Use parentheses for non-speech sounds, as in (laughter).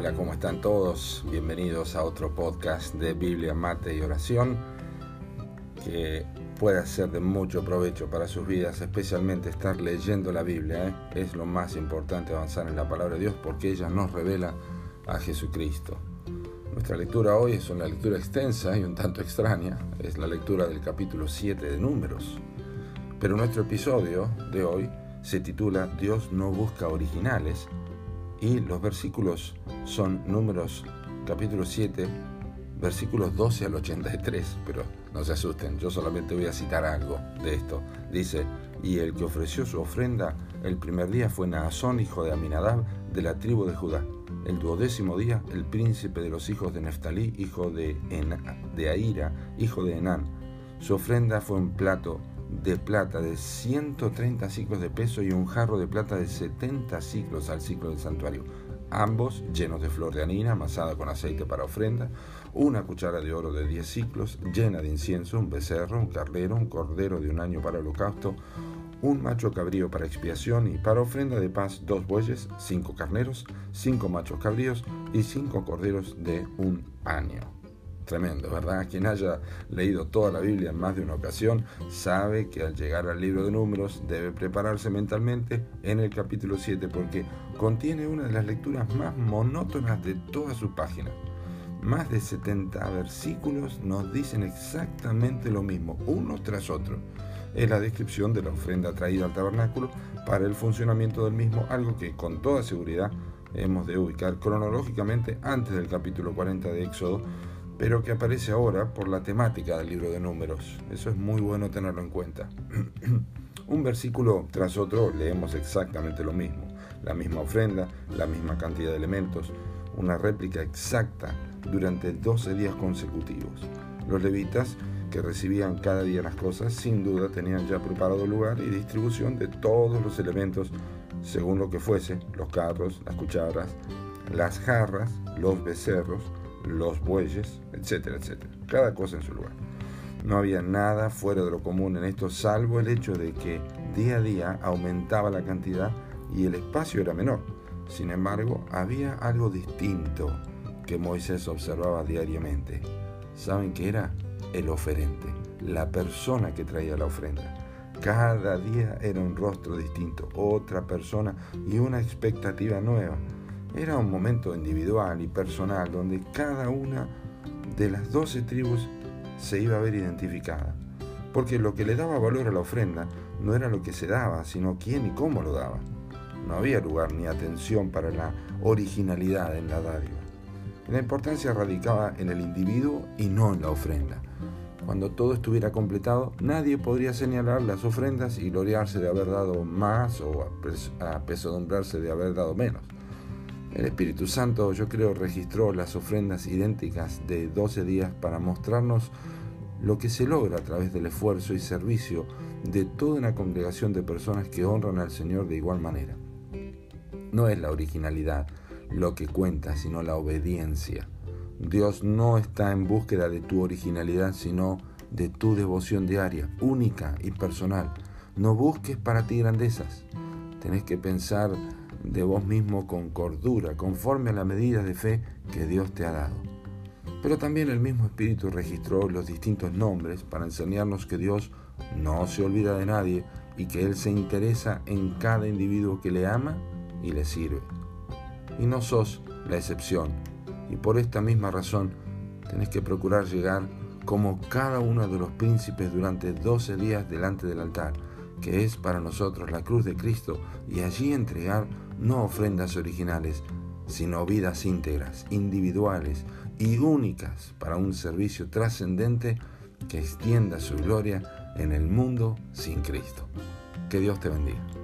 Hola, ¿cómo están todos? Bienvenidos a otro podcast de Biblia, Mate y Oración que puede ser de mucho provecho para sus vidas, especialmente estar leyendo la Biblia. ¿eh? Es lo más importante avanzar en la palabra de Dios porque ella nos revela a Jesucristo. Nuestra lectura hoy es una lectura extensa y un tanto extraña. Es la lectura del capítulo 7 de Números. Pero nuestro episodio de hoy se titula Dios no busca originales y los versículos son Números capítulo 7, versículos 12 al 83, pero no se asusten, yo solamente voy a citar algo de esto. Dice, y el que ofreció su ofrenda el primer día fue Naasón, hijo de Aminadab, de la tribu de Judá. El duodécimo día, el príncipe de los hijos de Neftalí, hijo de, de Aira, hijo de Enán. Su ofrenda fue un plato de plata de 130 ciclos de peso y un jarro de plata de 70 ciclos al ciclo del santuario ambos llenos de flor de anina amasada con aceite para ofrenda, una cuchara de oro de 10 ciclos llena de incienso, un becerro, un carnero, un cordero de un año para holocausto, un macho cabrío para expiación y para ofrenda de paz dos bueyes, cinco carneros, cinco machos cabríos y cinco corderos de un año. Tremendo, ¿verdad? Quien haya leído toda la Biblia en más de una ocasión sabe que al llegar al libro de números debe prepararse mentalmente en el capítulo 7 porque contiene una de las lecturas más monótonas de toda su página. Más de 70 versículos nos dicen exactamente lo mismo, uno tras otro. Es la descripción de la ofrenda traída al tabernáculo para el funcionamiento del mismo, algo que con toda seguridad hemos de ubicar cronológicamente antes del capítulo 40 de Éxodo, pero que aparece ahora por la temática del libro de números. Eso es muy bueno tenerlo en cuenta. (clears throat) Un versículo tras otro leemos exactamente lo mismo, la misma ofrenda, la misma cantidad de elementos, una réplica exacta durante 12 días consecutivos. Los levitas que recibían cada día las cosas, sin duda tenían ya preparado lugar y distribución de todos los elementos según lo que fuese, los carros, las cucharas, las jarras, los becerros, los bueyes, etcétera, etcétera. Cada cosa en su lugar. No había nada fuera de lo común en esto, salvo el hecho de que día a día aumentaba la cantidad y el espacio era menor. Sin embargo, había algo distinto que Moisés observaba diariamente. ¿Saben qué era? El oferente, la persona que traía la ofrenda. Cada día era un rostro distinto, otra persona y una expectativa nueva. Era un momento individual y personal donde cada una de las doce tribus se iba a ver identificada. Porque lo que le daba valor a la ofrenda no era lo que se daba, sino quién y cómo lo daba. No había lugar ni atención para la originalidad en la dádiva. La importancia radicaba en el individuo y no en la ofrenda. Cuando todo estuviera completado, nadie podría señalar las ofrendas y gloriarse de haber dado más o apesadumbrarse de haber dado menos. El Espíritu Santo, yo creo, registró las ofrendas idénticas de 12 días para mostrarnos lo que se logra a través del esfuerzo y servicio de toda una congregación de personas que honran al Señor de igual manera. No es la originalidad lo que cuenta, sino la obediencia. Dios no está en búsqueda de tu originalidad, sino de tu devoción diaria, única y personal. No busques para ti grandezas. Tenés que pensar de vos mismo con cordura, conforme a la medida de fe que Dios te ha dado. Pero también el mismo Espíritu registró los distintos nombres para enseñarnos que Dios no se olvida de nadie y que Él se interesa en cada individuo que le ama y le sirve. Y no sos la excepción, y por esta misma razón tenés que procurar llegar como cada uno de los príncipes durante 12 días delante del altar, que es para nosotros la cruz de Cristo, y allí entregar no ofrendas originales, sino vidas íntegras, individuales y únicas para un servicio trascendente que extienda su gloria en el mundo sin Cristo. Que Dios te bendiga.